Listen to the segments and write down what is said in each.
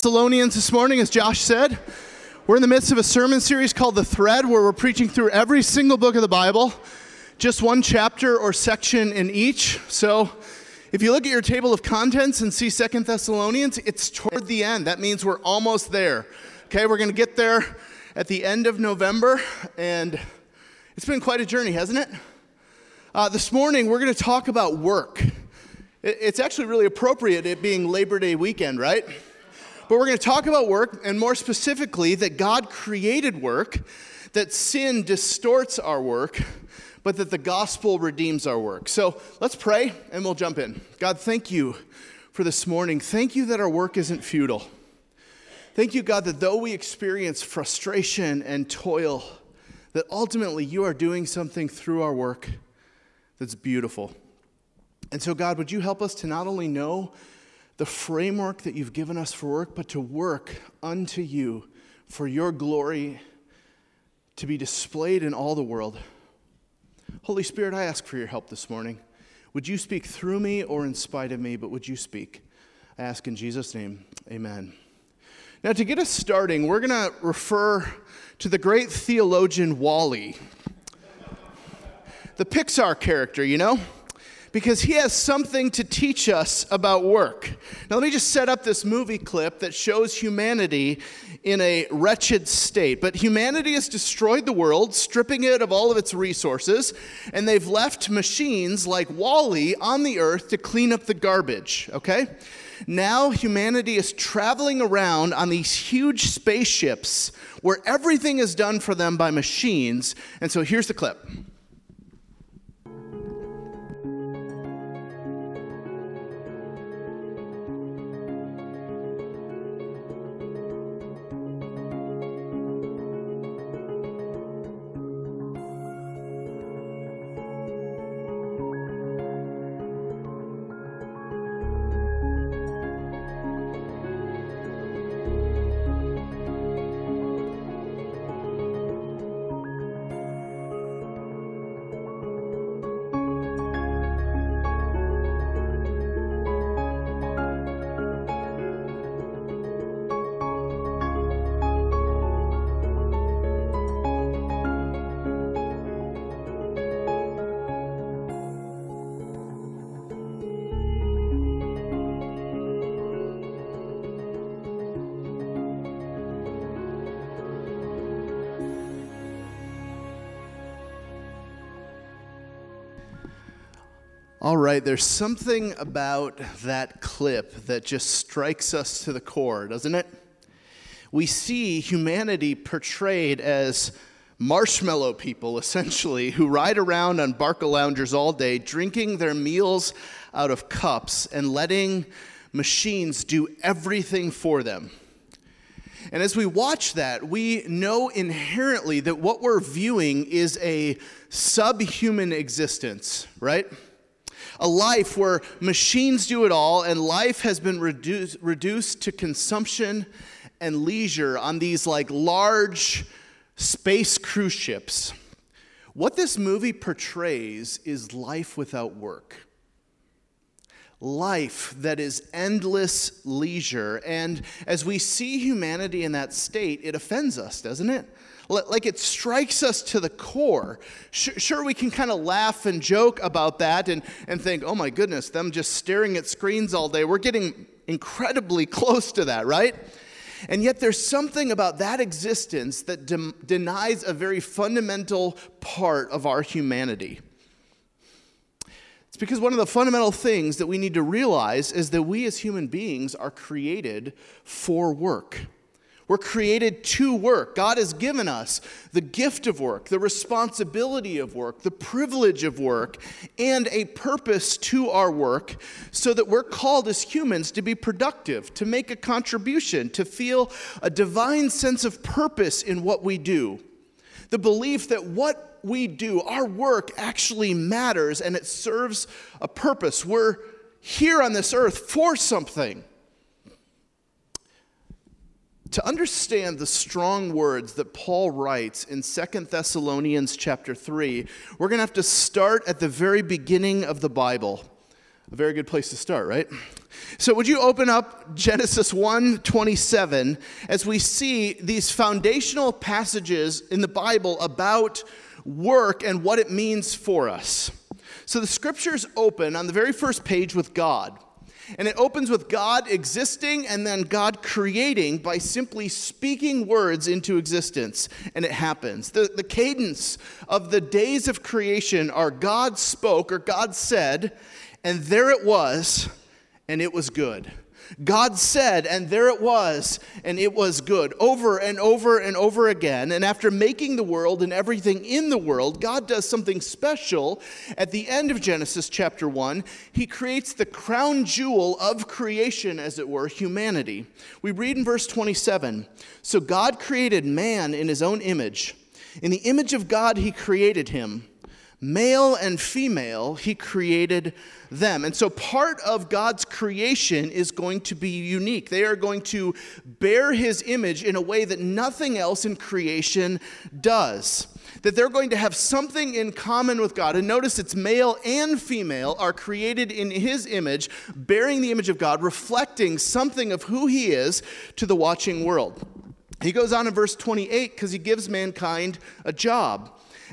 Thessalonians this morning, as Josh said. We're in the midst of a sermon series called The Thread, where we're preaching through every single book of the Bible, just one chapter or section in each. So if you look at your table of contents and see Second Thessalonians, it's toward the end. That means we're almost there. Okay, we're going to get there at the end of November, and it's been quite a journey, hasn't it? Uh, this morning, we're going to talk about work. It's actually really appropriate, it being Labor Day weekend, right? But we're going to talk about work, and more specifically, that God created work, that sin distorts our work, but that the gospel redeems our work. So let's pray, and we'll jump in. God, thank you for this morning. Thank you that our work isn't futile. Thank you, God, that though we experience frustration and toil, that ultimately you are doing something through our work that's beautiful. And so, God, would you help us to not only know the framework that you've given us for work, but to work unto you for your glory to be displayed in all the world. Holy Spirit, I ask for your help this morning. Would you speak through me or in spite of me, but would you speak? I ask in Jesus' name, amen. Now, to get us starting, we're going to refer to the great theologian WALL-E, the Pixar character, you know? Because he has something to teach us about work. Now, let me just set up this movie clip that shows humanity in a wretched state. But humanity has destroyed the world, stripping it of all of its resources, and they've left machines like WALL-E on the earth to clean up the garbage, okay? Now humanity is traveling around on these huge spaceships where everything is done for them by machines. And so here's the clip. All right, there's something about that clip that just strikes us to the core, doesn't it? We see humanity portrayed as marshmallow people, essentially, who ride around on Barcaloungers all day, drinking their meals out of cups and letting machines do everything for them. And as we watch that, we know inherently that what we're viewing is a subhuman existence, right? A life where machines do it all and life has been reduced, reduced to consumption and leisure on these like large space cruise ships. What this movie portrays is life without work. Life that is endless leisure. And as we see humanity in that state, it offends us, doesn't it? Like it strikes us to the core. Sure, we can kind of laugh and joke about that and, and think, oh my goodness, them just staring at screens all day. We're getting incredibly close to that, right? And yet, there's something about that existence that de- denies a very fundamental part of our humanity. It's because one of the fundamental things that we need to realize is that we as human beings are created for work. We're created to work. God has given us the gift of work, the responsibility of work, the privilege of work, and a purpose to our work so that we're called as humans to be productive, to make a contribution, to feel a divine sense of purpose in what we do. The belief that what we do, our work, actually matters and it serves a purpose. We're here on this earth for something to understand the strong words that Paul writes in Second Thessalonians chapter 3, we're going to have to start at the very beginning of the Bible. A very good place to start, right? So would you open up Genesis 1:27 as we see these foundational passages in the Bible about work and what it means for us. So the scriptures open on the very first page with God. And it opens with God existing and then God creating by simply speaking words into existence. And it happens. The, the cadence of the days of creation are God spoke or God said, and there it was, and it was good. God said, and there it was, and it was good, over and over and over again. And after making the world and everything in the world, God does something special. At the end of Genesis chapter 1, He creates the crown jewel of creation, as it were, humanity. We read in verse 27 So God created man in His own image. In the image of God, He created him. Male and female, he created them. And so part of God's creation is going to be unique. They are going to bear his image in a way that nothing else in creation does. That they're going to have something in common with God. And notice it's male and female are created in his image, bearing the image of God, reflecting something of who he is to the watching world. He goes on in verse 28 because he gives mankind a job.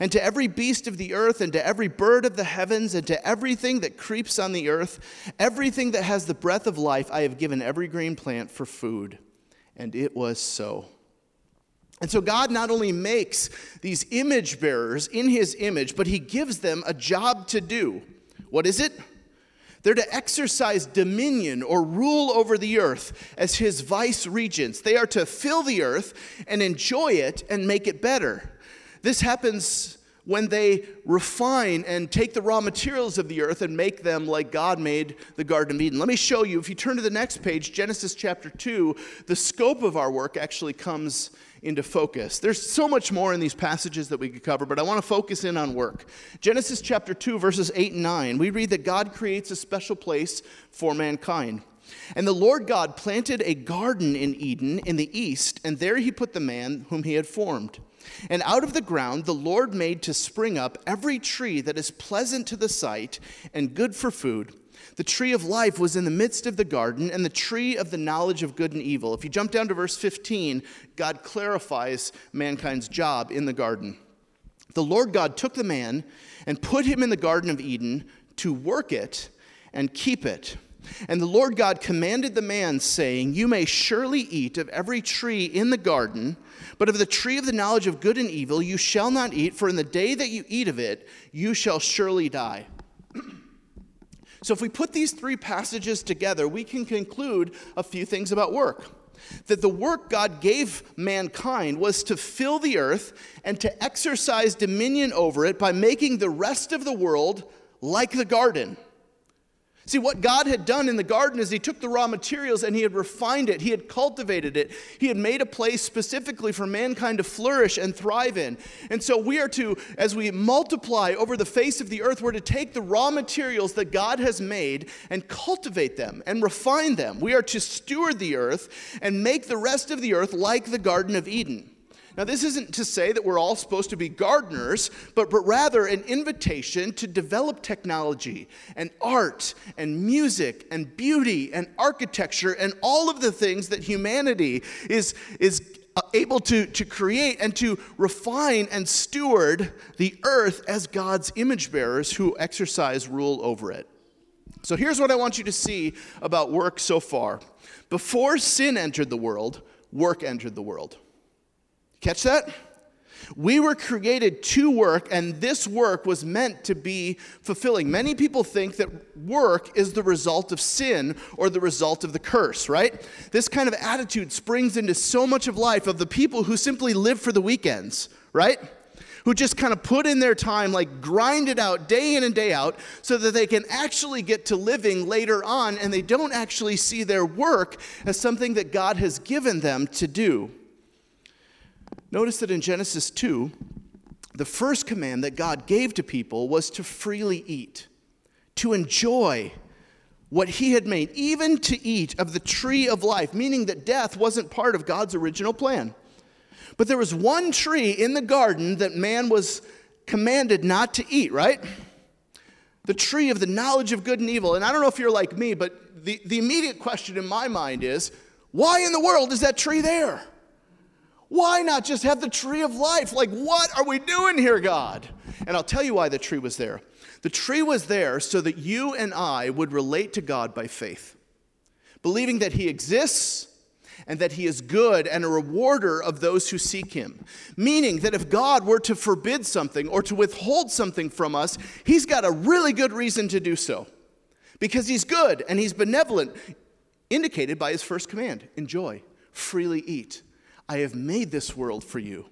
and to every beast of the earth, and to every bird of the heavens, and to everything that creeps on the earth, everything that has the breath of life, I have given every green plant for food. And it was so. And so God not only makes these image bearers in his image, but he gives them a job to do. What is it? They're to exercise dominion or rule over the earth as his vice regents. They are to fill the earth and enjoy it and make it better. This happens when they refine and take the raw materials of the earth and make them like God made the Garden of Eden. Let me show you, if you turn to the next page, Genesis chapter 2, the scope of our work actually comes into focus. There's so much more in these passages that we could cover, but I want to focus in on work. Genesis chapter 2, verses 8 and 9, we read that God creates a special place for mankind. And the Lord God planted a garden in Eden in the east, and there he put the man whom he had formed. And out of the ground the Lord made to spring up every tree that is pleasant to the sight and good for food. The tree of life was in the midst of the garden, and the tree of the knowledge of good and evil. If you jump down to verse 15, God clarifies mankind's job in the garden. The Lord God took the man and put him in the Garden of Eden to work it and keep it. And the Lord God commanded the man, saying, You may surely eat of every tree in the garden, but of the tree of the knowledge of good and evil you shall not eat, for in the day that you eat of it, you shall surely die. so, if we put these three passages together, we can conclude a few things about work. That the work God gave mankind was to fill the earth and to exercise dominion over it by making the rest of the world like the garden. See, what God had done in the garden is He took the raw materials and He had refined it, He had cultivated it, He had made a place specifically for mankind to flourish and thrive in. And so we are to, as we multiply over the face of the earth, we're to take the raw materials that God has made and cultivate them and refine them. We are to steward the earth and make the rest of the earth like the Garden of Eden. Now, this isn't to say that we're all supposed to be gardeners, but, but rather an invitation to develop technology and art and music and beauty and architecture and all of the things that humanity is, is uh, able to, to create and to refine and steward the earth as God's image bearers who exercise rule over it. So here's what I want you to see about work so far. Before sin entered the world, work entered the world. Catch that? We were created to work, and this work was meant to be fulfilling. Many people think that work is the result of sin or the result of the curse, right? This kind of attitude springs into so much of life of the people who simply live for the weekends, right? Who just kind of put in their time, like grind it out day in and day out, so that they can actually get to living later on, and they don't actually see their work as something that God has given them to do. Notice that in Genesis 2, the first command that God gave to people was to freely eat, to enjoy what he had made, even to eat of the tree of life, meaning that death wasn't part of God's original plan. But there was one tree in the garden that man was commanded not to eat, right? The tree of the knowledge of good and evil. And I don't know if you're like me, but the, the immediate question in my mind is why in the world is that tree there? Why not just have the tree of life? Like, what are we doing here, God? And I'll tell you why the tree was there. The tree was there so that you and I would relate to God by faith, believing that He exists and that He is good and a rewarder of those who seek Him. Meaning that if God were to forbid something or to withhold something from us, He's got a really good reason to do so because He's good and He's benevolent, indicated by His first command enjoy, freely eat. I have made this world for you.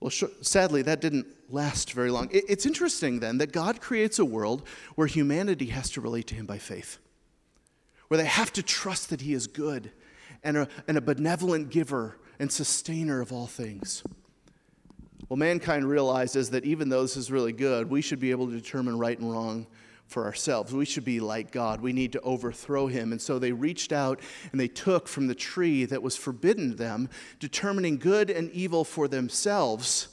Well, sadly, that didn't last very long. It's interesting then that God creates a world where humanity has to relate to Him by faith, where they have to trust that He is good and a, and a benevolent giver and sustainer of all things. Well, mankind realizes that even though this is really good, we should be able to determine right and wrong for ourselves. We should be like God. We need to overthrow him. And so they reached out and they took from the tree that was forbidden them, determining good and evil for themselves,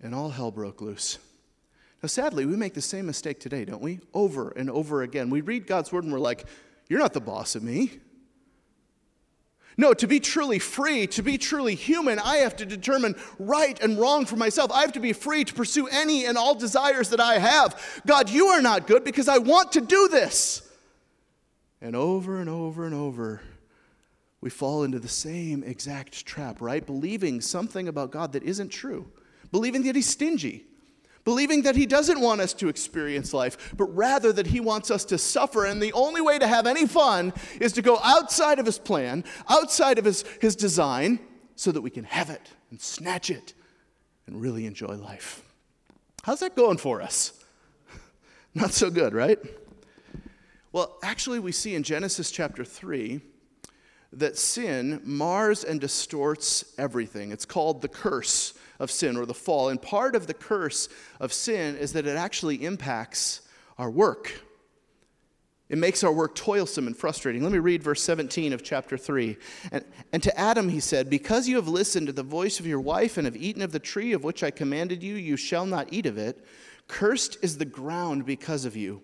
and all hell broke loose. Now, sadly, we make the same mistake today, don't we? Over and over again. We read God's word and we're like, You're not the boss of me. No, to be truly free, to be truly human, I have to determine right and wrong for myself. I have to be free to pursue any and all desires that I have. God, you are not good because I want to do this. And over and over and over, we fall into the same exact trap, right? Believing something about God that isn't true, believing that He's stingy, believing that He doesn't want us to experience life, but rather that He wants us to suffer. And the only way to have any fun is to go outside of His plan, outside of His, his design, so that we can have it and snatch it and really enjoy life. How's that going for us? Not so good, right? Well, actually, we see in Genesis chapter 3 that sin mars and distorts everything. It's called the curse of sin or the fall. And part of the curse of sin is that it actually impacts our work. It makes our work toilsome and frustrating. Let me read verse 17 of chapter 3. And, and to Adam he said, Because you have listened to the voice of your wife and have eaten of the tree of which I commanded you, you shall not eat of it. Cursed is the ground because of you.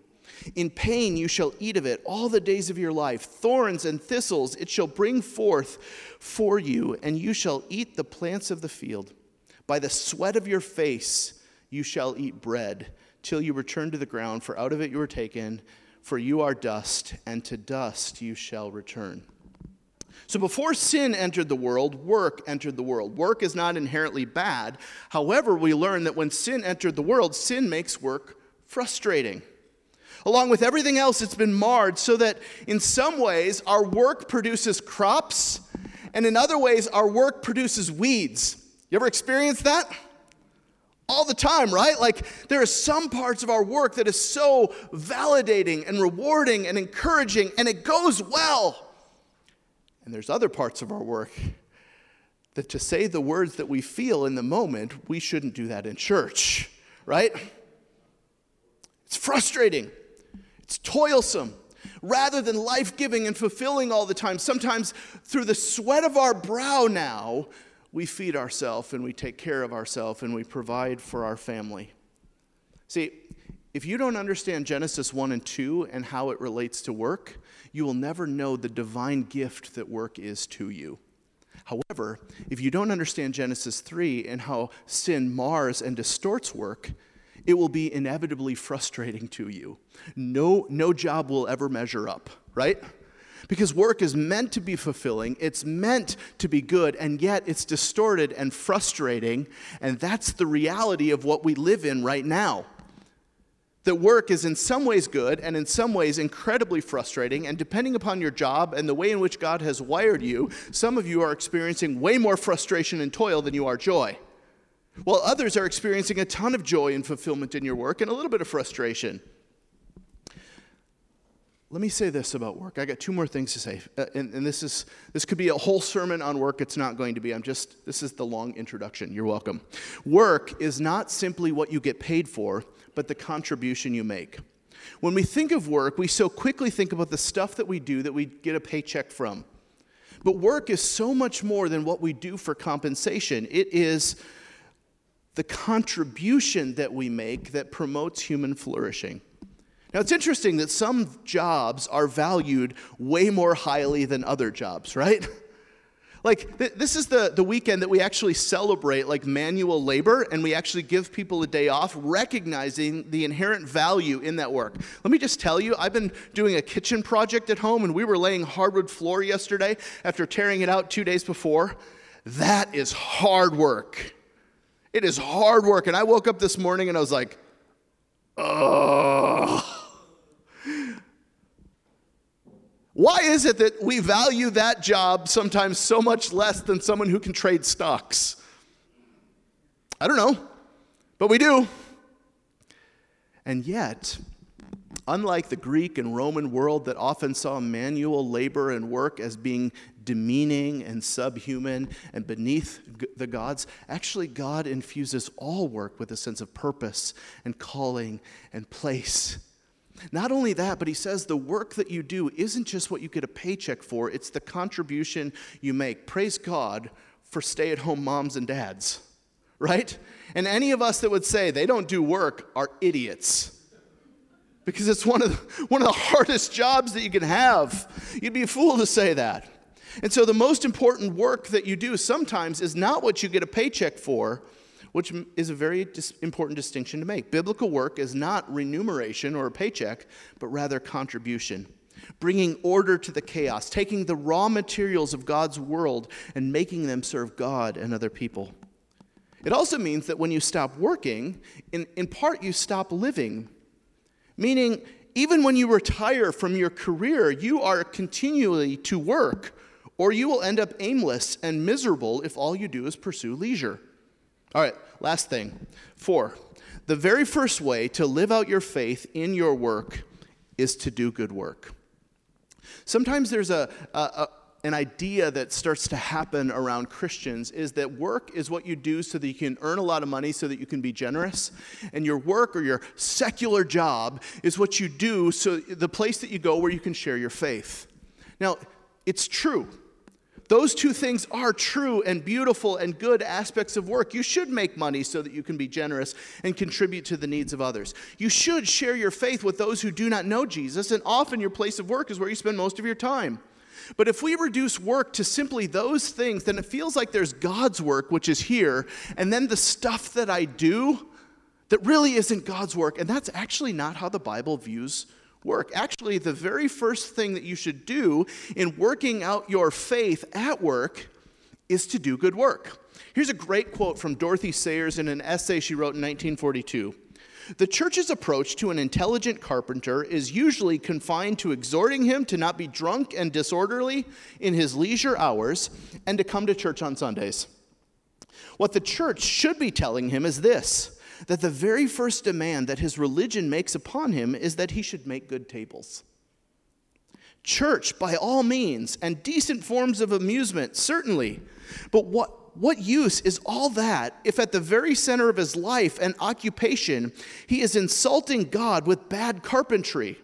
In pain you shall eat of it all the days of your life. Thorns and thistles it shall bring forth for you, and you shall eat the plants of the field. By the sweat of your face you shall eat bread till you return to the ground, for out of it you were taken, for you are dust, and to dust you shall return. So before sin entered the world, work entered the world. Work is not inherently bad. However, we learn that when sin entered the world, sin makes work frustrating. Along with everything else, it's been marred so that in some ways our work produces crops, and in other ways our work produces weeds. You ever experienced that? All the time, right? Like there are some parts of our work that is so validating and rewarding and encouraging, and it goes well. And there's other parts of our work that to say the words that we feel in the moment, we shouldn't do that in church, right? It's frustrating, it's toilsome. Rather than life giving and fulfilling all the time, sometimes through the sweat of our brow now, we feed ourselves and we take care of ourselves and we provide for our family. See, if you don't understand Genesis 1 and 2 and how it relates to work, you will never know the divine gift that work is to you. However, if you don't understand Genesis 3 and how sin mars and distorts work, it will be inevitably frustrating to you. No, no job will ever measure up, right? Because work is meant to be fulfilling, it's meant to be good, and yet it's distorted and frustrating, and that's the reality of what we live in right now. That work is in some ways good and in some ways incredibly frustrating, and depending upon your job and the way in which God has wired you, some of you are experiencing way more frustration and toil than you are joy. While others are experiencing a ton of joy and fulfillment in your work and a little bit of frustration. Let me say this about work. I got two more things to say. Uh, and, and this is this could be a whole sermon on work. It's not going to be. I'm just this is the long introduction. You're welcome. Work is not simply what you get paid for, but the contribution you make. When we think of work, we so quickly think about the stuff that we do that we get a paycheck from. But work is so much more than what we do for compensation. It is the contribution that we make that promotes human flourishing. Now, it's interesting that some jobs are valued way more highly than other jobs, right? Like, th- this is the, the weekend that we actually celebrate like manual labor and we actually give people a day off, recognizing the inherent value in that work. Let me just tell you, I've been doing a kitchen project at home and we were laying hardwood floor yesterday after tearing it out two days before. That is hard work. It is hard work. And I woke up this morning and I was like, oh. Why is it that we value that job sometimes so much less than someone who can trade stocks? I don't know, but we do. And yet, unlike the Greek and Roman world that often saw manual labor and work as being demeaning and subhuman and beneath the gods, actually, God infuses all work with a sense of purpose and calling and place not only that, but he says the work that you do isn't just what you get a paycheck for, it's the contribution you make. Praise God for stay at home moms and dads, right? And any of us that would say they don't do work are idiots. Because it's one of, the, one of the hardest jobs that you can have. You'd be a fool to say that. And so, the most important work that you do sometimes is not what you get a paycheck for, which is a very dis- important distinction to make. Biblical work is not remuneration or a paycheck, but rather contribution. Bringing order to the chaos, taking the raw materials of God's world and making them serve God and other people. It also means that when you stop working, in, in part you stop living. Meaning, even when you retire from your career, you are continually to work, or you will end up aimless and miserable if all you do is pursue leisure. All right, last thing. Four, the very first way to live out your faith in your work is to do good work. Sometimes there's a, a, a an idea that starts to happen around Christians is that work is what you do so that you can earn a lot of money so that you can be generous. And your work or your secular job is what you do so the place that you go where you can share your faith. Now, it's true. Those two things are true and beautiful and good aspects of work. You should make money so that you can be generous and contribute to the needs of others. You should share your faith with those who do not know Jesus, and often your place of work is where you spend most of your time. But if we reduce work to simply those things, then it feels like there's God's work, which is here, and then the stuff that I do that really isn't God's work. And that's actually not how the Bible views work. Actually, the very first thing that you should do in working out your faith at work is to do good work. Here's a great quote from Dorothy Sayers in an essay she wrote in 1942. The church's approach to an intelligent carpenter is usually confined to exhorting him to not be drunk and disorderly in his leisure hours and to come to church on Sundays. What the church should be telling him is this that the very first demand that his religion makes upon him is that he should make good tables. Church, by all means, and decent forms of amusement, certainly. But what, what use is all that if at the very center of his life and occupation he is insulting God with bad carpentry?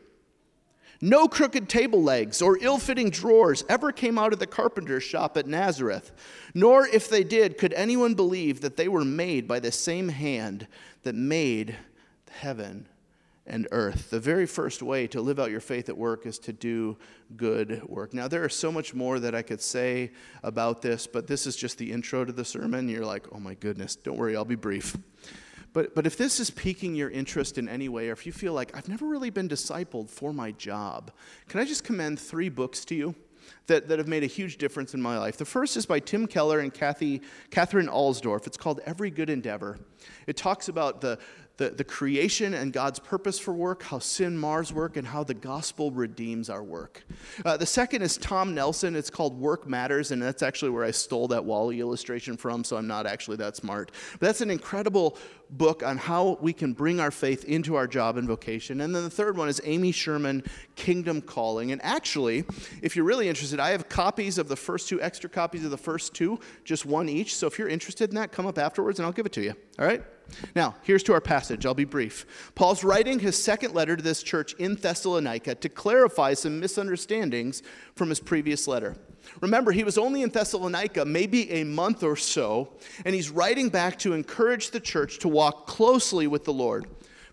No crooked table legs or ill fitting drawers ever came out of the carpenter's shop at Nazareth, nor, if they did, could anyone believe that they were made by the same hand that made heaven and earth. The very first way to live out your faith at work is to do good work. Now, there is so much more that I could say about this, but this is just the intro to the sermon. You're like, oh my goodness, don't worry, I'll be brief. But, but if this is piquing your interest in any way, or if you feel like I've never really been discipled for my job, can I just commend three books to you that, that have made a huge difference in my life? The first is by Tim Keller and Kathy, Katherine Alsdorf. It's called Every Good Endeavor. It talks about the, the, the creation and God's purpose for work, how sin mars work, and how the gospel redeems our work. Uh, the second is Tom Nelson. It's called Work Matters, and that's actually where I stole that WALL-E illustration from, so I'm not actually that smart. But that's an incredible book on how we can bring our faith into our job and vocation. And then the third one is Amy Sherman, Kingdom Calling. And actually, if you're really interested, I have copies of the first two, extra copies of the first two, just one each. So if you're interested in that, come up afterwards and I'll give it to you. All right? Now, here's to our passage. I'll be brief. Paul's writing his second letter to this church in Thessalonica to clarify some misunderstandings from his previous letter. Remember, he was only in Thessalonica maybe a month or so, and he's writing back to encourage the church to walk closely with the Lord.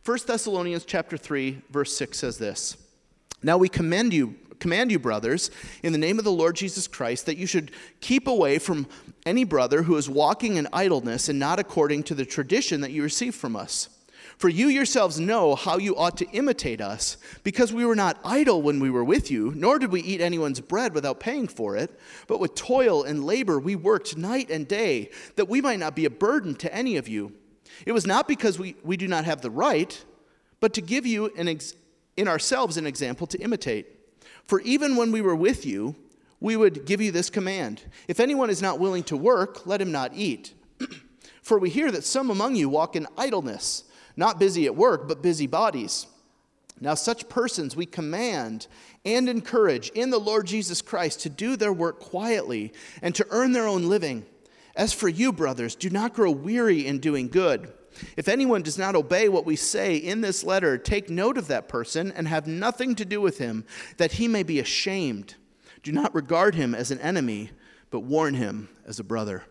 1 Thessalonians chapter 3 verse 6 says this. Now we commend you command you brothers in the name of the Lord Jesus Christ that you should keep away from any brother who is walking in idleness and not according to the tradition that you received from us. For you yourselves know how you ought to imitate us, because we were not idle when we were with you, nor did we eat anyone's bread without paying for it, but with toil and labor we worked night and day, that we might not be a burden to any of you. It was not because we, we do not have the right, but to give you an ex- in ourselves an example to imitate. For even when we were with you, we would give you this command If anyone is not willing to work, let him not eat. For we hear that some among you walk in idleness not busy at work, but busy bodies. Now, such persons we command and encourage in the Lord Jesus Christ to do their work quietly and to earn their own living. As for you, brothers, do not grow weary in doing good. If anyone does not obey what we say in this letter, take note of that person and have nothing to do with him, that he may be ashamed. Do not regard him as an enemy, but warn him as a brother.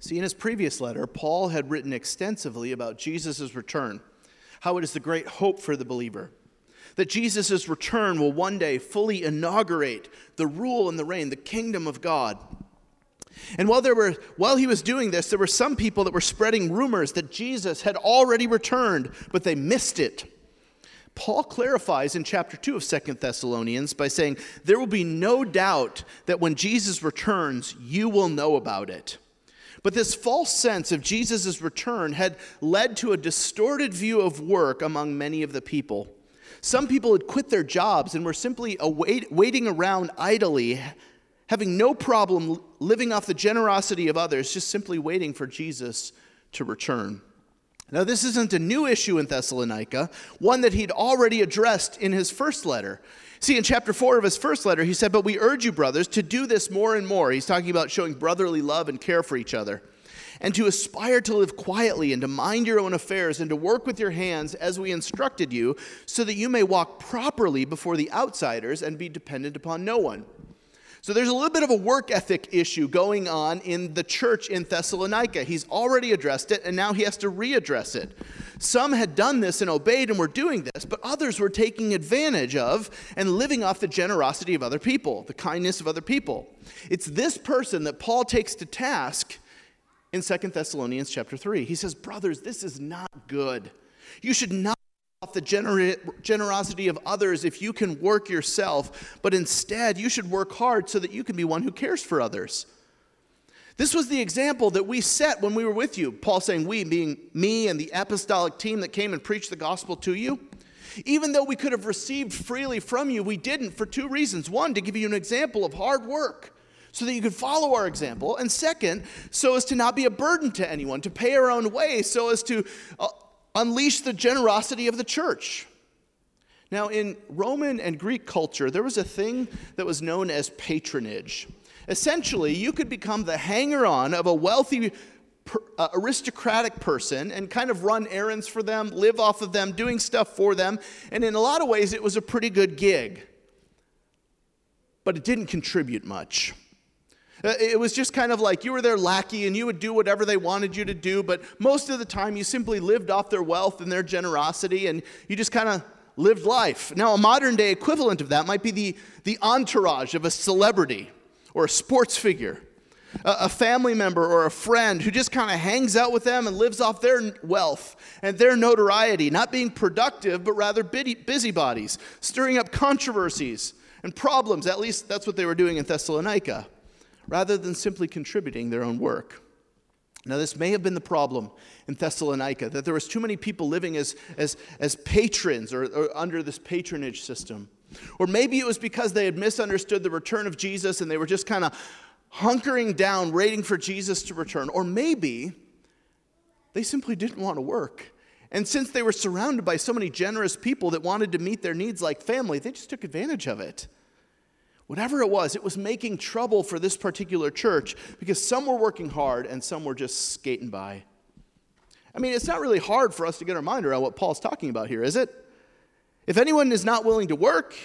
See, in his previous letter, Paul had written extensively about Jesus' return, how it is the great hope for the believer. That Jesus' return will one day fully inaugurate the rule and the reign, the kingdom of God. And while, there were, while he was doing this, there were some people that were spreading rumors that Jesus had already returned, but they missed it. Paul clarifies in chapter 2 of Second Thessalonians by saying, There will be no doubt that when Jesus returns, you will know about it. But this false sense of Jesus' return had led to a distorted view of work among many of the people. Some people had quit their jobs and were simply await, waiting around idly, having no problem living off the generosity of others, just simply waiting for Jesus to return. Now, this isn't a new issue in Thessalonica, one that he'd already addressed in his first letter. See, in chapter 4 of his first letter, he said, But we urge you, brothers, to do this more and more. He's talking about showing brotherly love and care for each other, and to aspire to live quietly, and to mind your own affairs, and to work with your hands as we instructed you, so that you may walk properly before the outsiders and be dependent upon no one. So there's a little bit of a work ethic issue going on in the church in Thessalonica. He's already addressed it, and now he has to readdress it. Some had done this and obeyed and were doing this, but others were taking advantage of and living off the generosity of other people, the kindness of other people. It's this person that Paul takes to task in Second Thessalonians chapter 3. He says, Brothers, this is not good. You should not off the gener- generosity of others if you can work yourself, but instead you should work hard so that you can be one who cares for others. This was the example that we set when we were with you. Paul saying, We, being me and the apostolic team that came and preached the gospel to you. Even though we could have received freely from you, we didn't for two reasons. One, to give you an example of hard work so that you could follow our example. And second, so as to not be a burden to anyone, to pay our own way, so as to uh, unleash the generosity of the church. Now, in Roman and Greek culture, there was a thing that was known as patronage. Essentially, you could become the hanger on of a wealthy, uh, aristocratic person and kind of run errands for them, live off of them, doing stuff for them. And in a lot of ways, it was a pretty good gig. But it didn't contribute much. Uh, it was just kind of like you were their lackey and you would do whatever they wanted you to do, but most of the time you simply lived off their wealth and their generosity and you just kind of lived life. Now, a modern day equivalent of that might be the, the entourage of a celebrity or a sports figure, a, a family member or a friend who just kind of hangs out with them and lives off their wealth and their notoriety, not being productive, but rather busybodies, stirring up controversies and problems. At least that's what they were doing in Thessalonica. Rather than simply contributing their own work. Now, this may have been the problem in Thessalonica, that there was too many people living as, as, as patrons or, or under this patronage system. Or maybe it was because they had misunderstood the return of Jesus and they were just kind of hunkering down, waiting for Jesus to return. Or maybe they simply didn't want to work. And since they were surrounded by so many generous people that wanted to meet their needs like family, they just took advantage of it. Whatever it was, it was making trouble for this particular church because some were working hard and some were just skating by. I mean, it's not really hard for us to get our mind around what Paul's talking about here, is it? If anyone is not willing to work,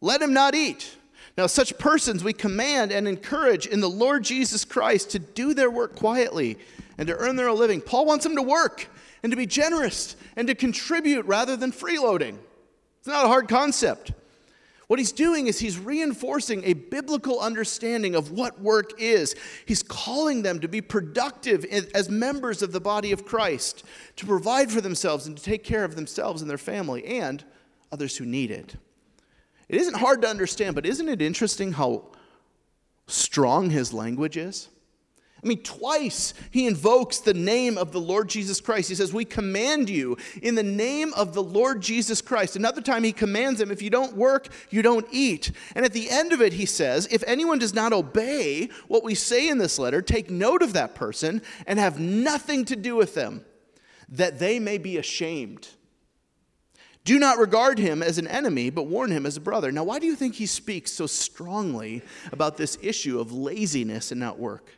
let him not eat. Now, such persons we command and encourage in the Lord Jesus Christ to do their work quietly and to earn their own living. Paul wants them to work and to be generous and to contribute rather than freeloading. It's not a hard concept. What he's doing is he's reinforcing a biblical understanding of what work is. He's calling them to be productive as members of the body of Christ, to provide for themselves and to take care of themselves and their family and others who need it. It isn't hard to understand, but isn't it interesting how strong his language is? I mean, twice he invokes the name of the Lord Jesus Christ. He says, We command you in the name of the Lord Jesus Christ. Another time he commands them, If you don't work, you don't eat. And at the end of it, he says, If anyone does not obey what we say in this letter, take note of that person and have nothing to do with them, that they may be ashamed. Do not regard him as an enemy, but warn him as a brother. Now, why do you think he speaks so strongly about this issue of laziness and not work?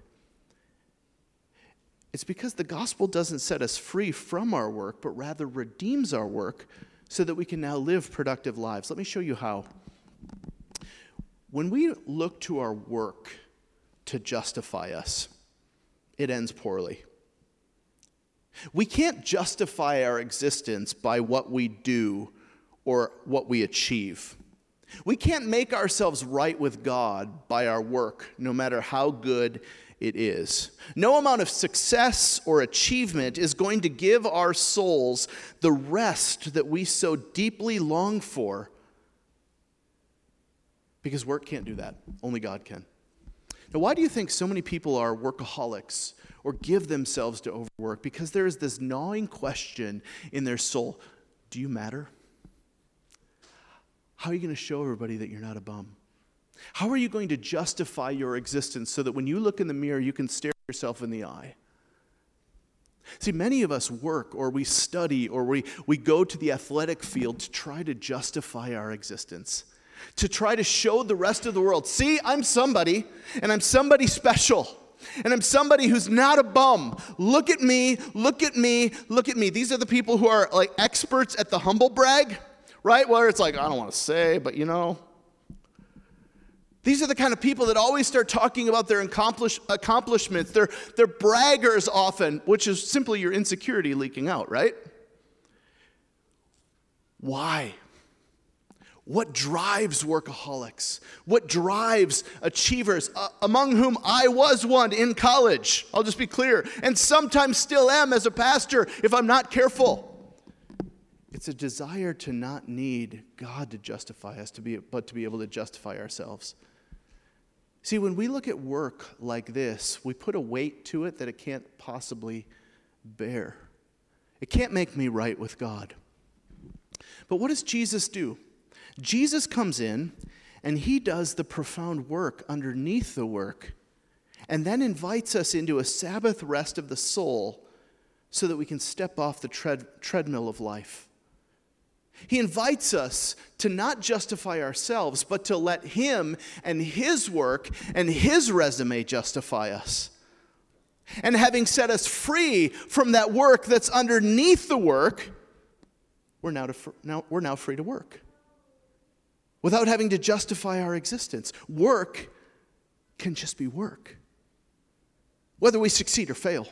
It's because the gospel doesn't set us free from our work, but rather redeems our work so that we can now live productive lives. Let me show you how. When we look to our work to justify us, it ends poorly. We can't justify our existence by what we do or what we achieve. We can't make ourselves right with God by our work, no matter how good it is. No amount of success or achievement is going to give our souls the rest that we so deeply long for. Because work can't do that, only God can. Now, why do you think so many people are workaholics or give themselves to overwork? Because there is this gnawing question in their soul Do you matter? How are you going to show everybody that you're not a bum? How are you going to justify your existence so that when you look in the mirror, you can stare yourself in the eye? See, many of us work or we study or we, we go to the athletic field to try to justify our existence, to try to show the rest of the world see, I'm somebody and I'm somebody special. And I'm somebody who's not a bum. Look at me, look at me, look at me. These are the people who are like experts at the humble brag, right? Where it's like, I don't want to say, but you know, these are the kind of people that always start talking about their accomplish, accomplishments. They're, they're braggers often, which is simply your insecurity leaking out, right? Why? What drives workaholics? What drives achievers, uh, among whom I was one in college? I'll just be clear, and sometimes still am as a pastor if I'm not careful. It's a desire to not need God to justify us, to be, but to be able to justify ourselves. See, when we look at work like this, we put a weight to it that it can't possibly bear. It can't make me right with God. But what does Jesus do? Jesus comes in and he does the profound work underneath the work and then invites us into a Sabbath rest of the soul so that we can step off the tread- treadmill of life. He invites us to not justify ourselves, but to let Him and His work and His resume justify us. And having set us free from that work that's underneath the work, we're now, to, now, we're now free to work without having to justify our existence. Work can just be work, whether we succeed or fail.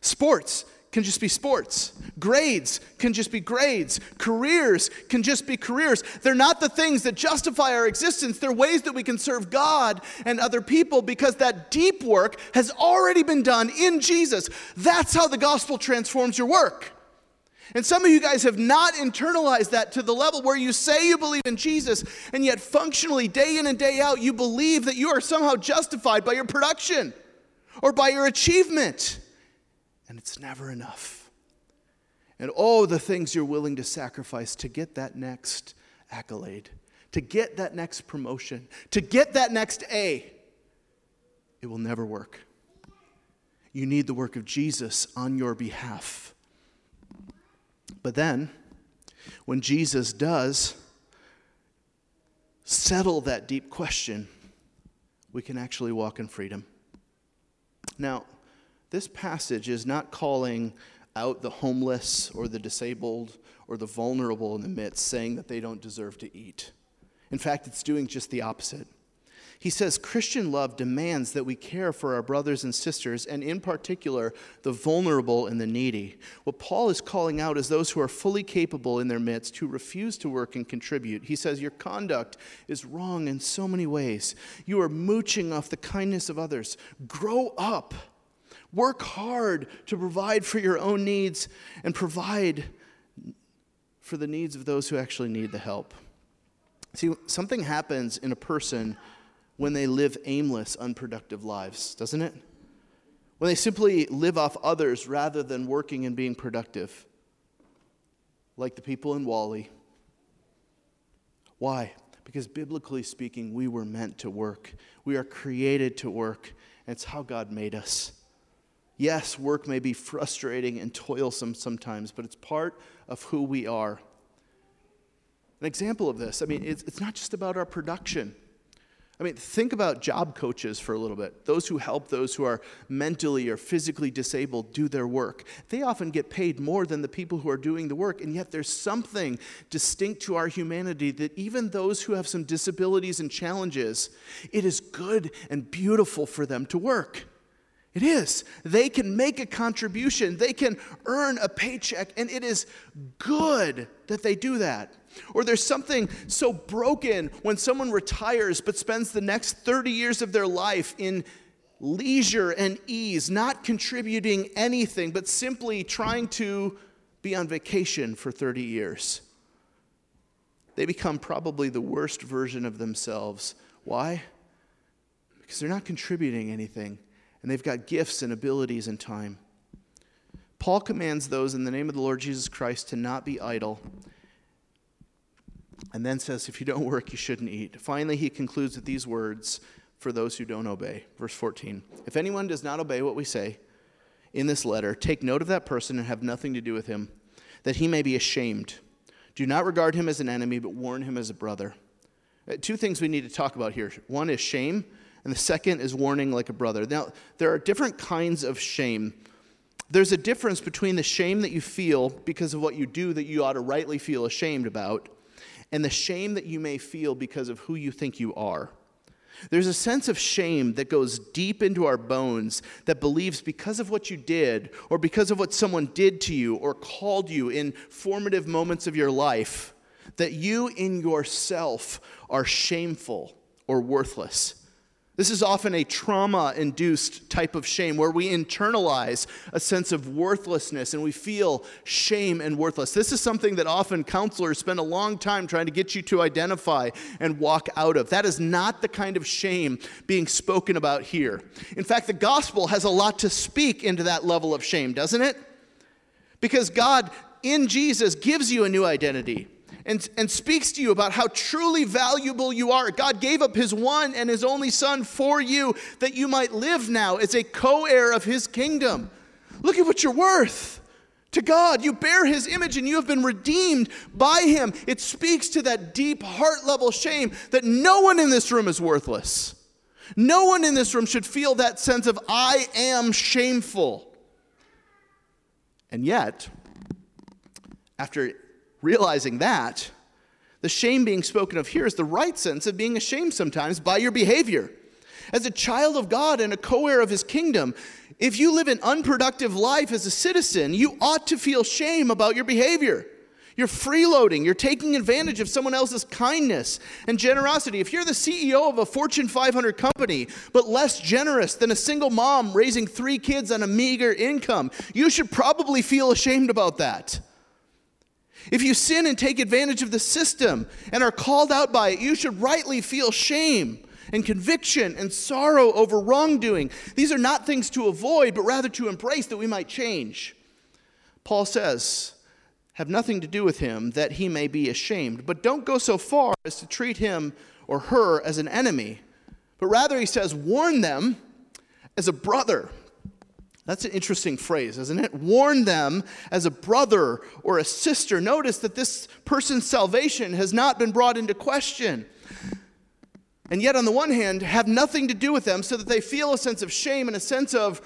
Sports can just be sports. Grades can just be grades. Careers can just be careers. They're not the things that justify our existence. They're ways that we can serve God and other people because that deep work has already been done in Jesus. That's how the gospel transforms your work. And some of you guys have not internalized that to the level where you say you believe in Jesus, and yet functionally, day in and day out, you believe that you are somehow justified by your production or by your achievement. And it's never enough. And oh, the things you're willing to sacrifice to get that next accolade, to get that next promotion, to get that next A, it will never work. You need the work of Jesus on your behalf. But then, when Jesus does settle that deep question, we can actually walk in freedom. Now, this passage is not calling out the homeless or the disabled or the vulnerable in the midst, saying that they don't deserve to eat. In fact, it's doing just the opposite. He says Christian love demands that we care for our brothers and sisters, and in particular, the vulnerable and the needy. What Paul is calling out is those who are fully capable in their midst, who refuse to work and contribute. He says, Your conduct is wrong in so many ways. You are mooching off the kindness of others. Grow up. Work hard to provide for your own needs and provide for the needs of those who actually need the help. See, something happens in a person when they live aimless, unproductive lives, doesn't it? When they simply live off others rather than working and being productive, like the people in WALL-E. Why? Because biblically speaking, we were meant to work. We are created to work, and it's how God made us. Yes, work may be frustrating and toilsome sometimes, but it's part of who we are. An example of this, I mean, it's, it's not just about our production. I mean, think about job coaches for a little bit. Those who help those who are mentally or physically disabled do their work. They often get paid more than the people who are doing the work, and yet there's something distinct to our humanity that even those who have some disabilities and challenges, it is good and beautiful for them to work. It is. They can make a contribution, they can earn a paycheck, and it is good that they do that. Or there's something so broken when someone retires but spends the next 30 years of their life in leisure and ease, not contributing anything, but simply trying to be on vacation for 30 years. They become probably the worst version of themselves. Why? Because they're not contributing anything, and they've got gifts and abilities and time. Paul commands those in the name of the Lord Jesus Christ to not be idle and then says, If you don't work, you shouldn't eat. Finally, he concludes with these words for those who don't obey. Verse 14 If anyone does not obey what we say in this letter, take note of that person and have nothing to do with him, that he may be ashamed. Do not regard him as an enemy, but warn him as a brother. Uh, two things we need to talk about here one is shame, and the second is warning like a brother. Now, there are different kinds of shame. There's a difference between the shame that you feel because of what you do that you ought to rightly feel ashamed about and the shame that you may feel because of who you think you are. There's a sense of shame that goes deep into our bones that believes because of what you did, or because of what someone did to you, or called you in formative moments of your life, that you in yourself are shameful or worthless. This is often a trauma induced type of shame where we internalize a sense of worthlessness and we feel shame and worthless. This is something that often counselors spend a long time trying to get you to identify and walk out of. That is not the kind of shame being spoken about here. In fact, the gospel has a lot to speak into that level of shame, doesn't it? Because God in Jesus gives you a new identity and, and speaks to you about how truly valuable you are. God gave up his one and his only son for you that you might live now as a co heir of his kingdom. Look at what you're worth to God. You bear his image and you have been redeemed by him. It speaks to that deep heart level shame that no one in this room is worthless. No one in this room should feel that sense of, I am shameful. And yet, after realizing that, the shame being spoken of here is the right sense of being ashamed sometimes by your behavior. As a child of God and a co heir of his kingdom, if you live an unproductive life as a citizen, you ought to feel shame about your behavior. You're freeloading. You're taking advantage of someone else's kindness and generosity. If you're the CEO of a Fortune 500 company, but less generous than a single mom raising three kids on a meager income, you should probably feel ashamed about that. If you sin and take advantage of the system and are called out by it, you should rightly feel shame and conviction and sorrow over wrongdoing. These are not things to avoid, but rather to embrace that we might change. Paul says, have nothing to do with him that he may be ashamed, but don't go so far as to treat him or her as an enemy, but rather he says, warn them as a brother. That's an interesting phrase, isn't it? Warn them as a brother or a sister. Notice that this person's salvation has not been brought into question. And yet, on the one hand, have nothing to do with them so that they feel a sense of shame and a sense of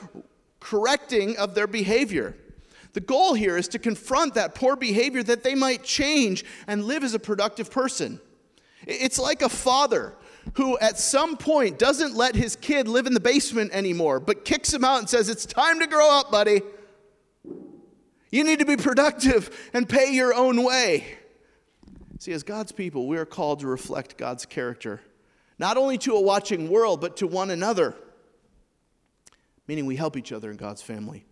correcting of their behavior. The goal here is to confront that poor behavior that they might change and live as a productive person. It's like a father who at some point doesn't let his kid live in the basement anymore, but kicks him out and says, It's time to grow up, buddy. You need to be productive and pay your own way. See, as God's people, we are called to reflect God's character, not only to a watching world, but to one another. Meaning we help each other in God's family.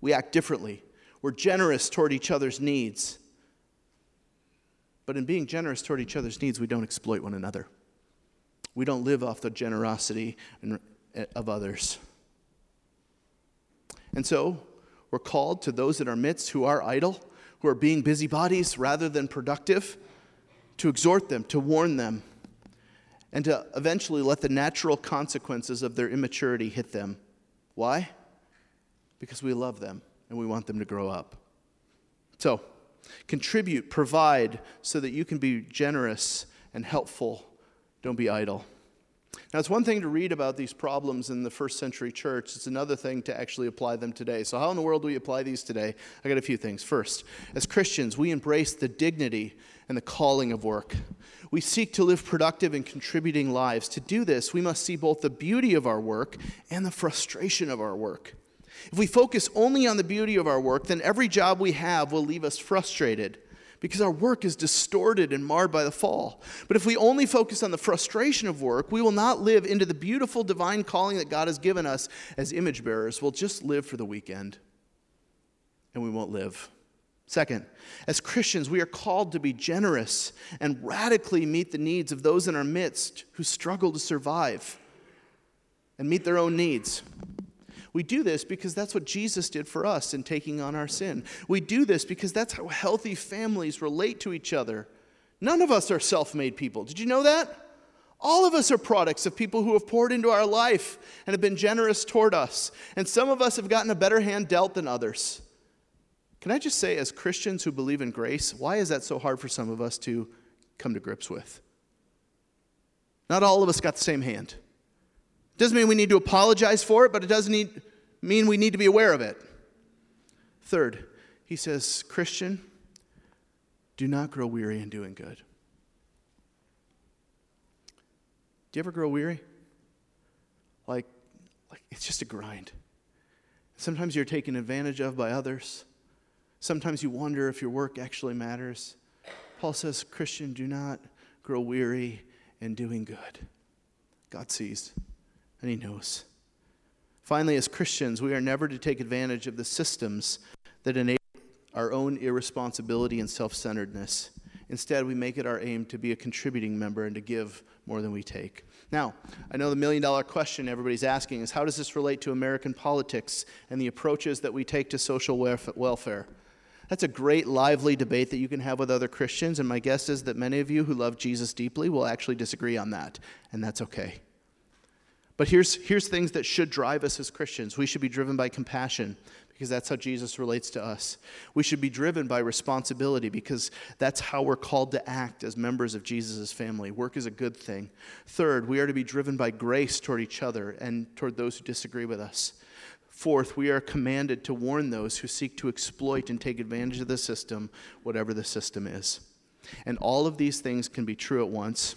We act differently. We're generous toward each other's needs. But in being generous toward each other's needs, we don't exploit one another. We don't live off the generosity eh, of others. And so, we're called to those in our midst who are idle, who are being busybodies rather than productive, to exhort them, to warn them, and to eventually let the natural consequences of their immaturity hit them. Why? Because we love them and we want them to grow up. So, contribute, provide, so that you can be generous and helpful don't be idle. Now, it's one thing to read about these problems in the first century church, it's another thing to actually apply them today. So, how in the world do we apply these today? I got a few things. First, as Christians, we embrace the dignity and the calling of work. We seek to live productive and contributing lives. To do this, we must see both the beauty of our work and the frustration of our work. If we focus only on the beauty of our work, then every job we have will leave us frustrated because our work is distorted and marred by the fall. But if we only focus on the frustration of work, we will not live into the beautiful divine calling that God has given us as image bearers. We'll just live for the weekend and we won't live. Second, as Christians, we are called to be generous and radically meet the needs of those in our midst who struggle to survive and meet their own needs. We do this because that's what Jesus did for us in taking on our sin. We do this because that's how healthy families relate to each other. None of us are self made people. Did you know that? All of us are products of people who have poured into our life and have been generous toward us. And some of us have gotten a better hand dealt than others. Can I just say, as Christians who believe in grace, why is that so hard for some of us to come to grips with? Not all of us got the same hand. Doesn't mean we need to apologize for it, but it does need, mean we need to be aware of it. Third, he says, Christian, do not grow weary in doing good. Do you ever grow weary? Like, like it's just a grind. Sometimes you're taken advantage of by others. Sometimes you wonder if your work actually matters. Paul says, Christian, do not grow weary in doing good. God sees and He knows. Finally, as Christians, we are never to take advantage of the systems that enable our own irresponsibility and self centeredness. Instead, we make it our aim to be a contributing member and to give more than we take. Now, I know the million dollar question everybody's asking is how does this relate to American politics and the approaches that we take to social welfare? That's a great, lively debate that you can have with other Christians, and my guess is that many of you who love Jesus deeply will actually disagree on that, and that's okay. But here's, here's things that should drive us as Christians. We should be driven by compassion because that's how Jesus relates to us. We should be driven by responsibility because that's how we're called to act as members of Jesus' family. Work is a good thing. Third, we are to be driven by grace toward each other and toward those who disagree with us. Fourth, we are commanded to warn those who seek to exploit and take advantage of the system, whatever the system is. And all of these things can be true at once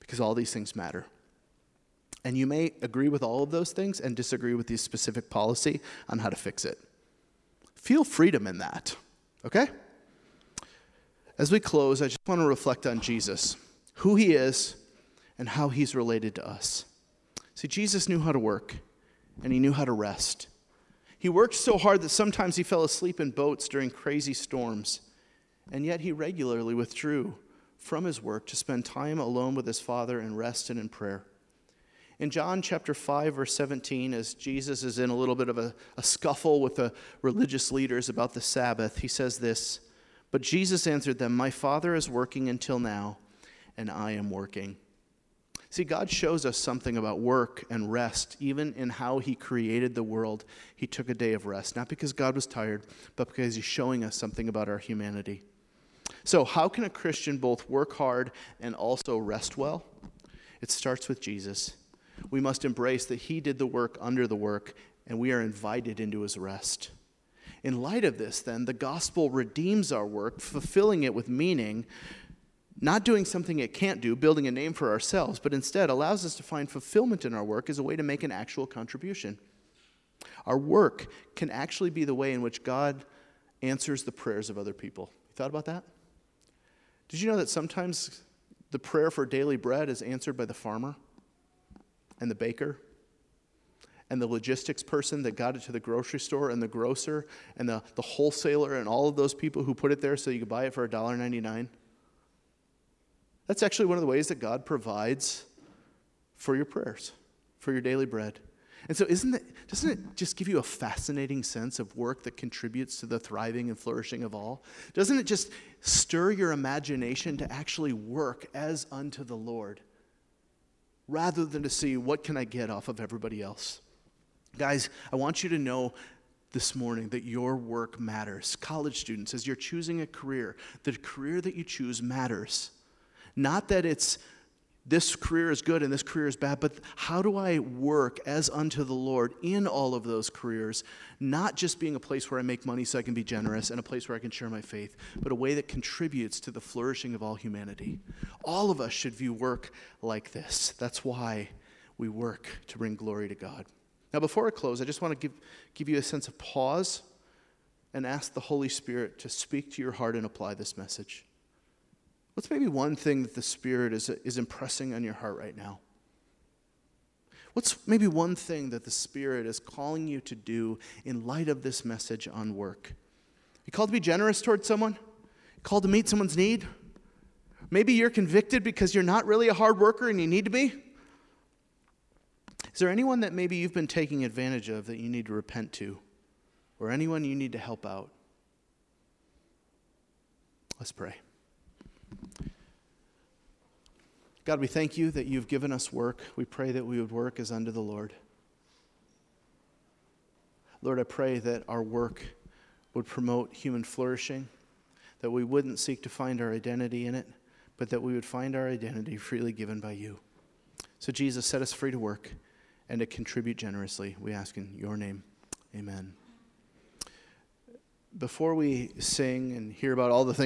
because all these things matter. And you may agree with all of those things and disagree with the specific policy on how to fix it. Feel freedom in that, okay? As we close, I just want to reflect on Jesus, who he is, and how he's related to us. See, Jesus knew how to work, and he knew how to rest. He worked so hard that sometimes he fell asleep in boats during crazy storms. and yet he regularly withdrew from his work to spend time alone with his Father and rest and in prayer. In John chapter 5, verse 17, as Jesus is in a little bit of a, a scuffle with the religious leaders about the Sabbath, he says this But Jesus answered them, My Father is working until now, and I am working. See, God shows us something about work and rest, even in how He created the world. He took a day of rest, not because God was tired, but because He's showing us something about our humanity. So, how can a Christian both work hard and also rest well? It starts with Jesus. We must embrace that He did the work under the work, and we are invited into His rest. In light of this, then, the gospel redeems our work, fulfilling it with meaning not doing something it can't do, building a name for ourselves, but instead allows us to find fulfillment in our work as a way to make an actual contribution. Our work can actually be the way in which God answers the prayers of other people. You thought about that? Did you know that sometimes the prayer for daily bread is answered by the farmer and the baker and the logistics person that got it to the grocery store and the grocer and the, the wholesaler and all of those people who put it there so you could buy it for $1.99? That's actually one of the ways that God provides for your prayers, for your daily bread. And so isn't it, doesn't it just give you a fascinating sense of work that contributes to the thriving and flourishing of all? Doesn't it just stir your imagination to actually work as unto the Lord rather than to see what can I get off of everybody else? Guys, I want you to know this morning that your work matters. College students, as you're choosing a career, the career that you choose matters. Not that it's this career is good and this career is bad, but how do I work as unto the Lord in all of those careers? Not just being a place where I make money so I can be generous and a place where I can share my faith, but a way that contributes to the flourishing of all humanity. All of us should view work like this. That's why we work to bring glory to God. Now, before I close, I just want to give, give you a sense of pause and ask the Holy Spirit to speak to your heart and apply this message. What's maybe one thing that the Spirit is, is impressing on your heart right now? What's maybe one thing that the Spirit is calling you to do in light of this message on work? You called to be generous towards someone? You called to meet someone's need? Maybe you're convicted because you're not really a hard worker and you need to be? Is there anyone that maybe you've been taking advantage of that you need to repent to? Or anyone you need to help out? Let's pray. God, we thank you that you've given us work. We pray that we would work as unto the Lord. Lord, I pray that our work would promote human flourishing, that we wouldn't seek to find our identity in it, but that we would find our identity freely given by you. So, Jesus, set us free to work and to contribute generously. We ask in your name. Amen. Before we sing and hear about all the things,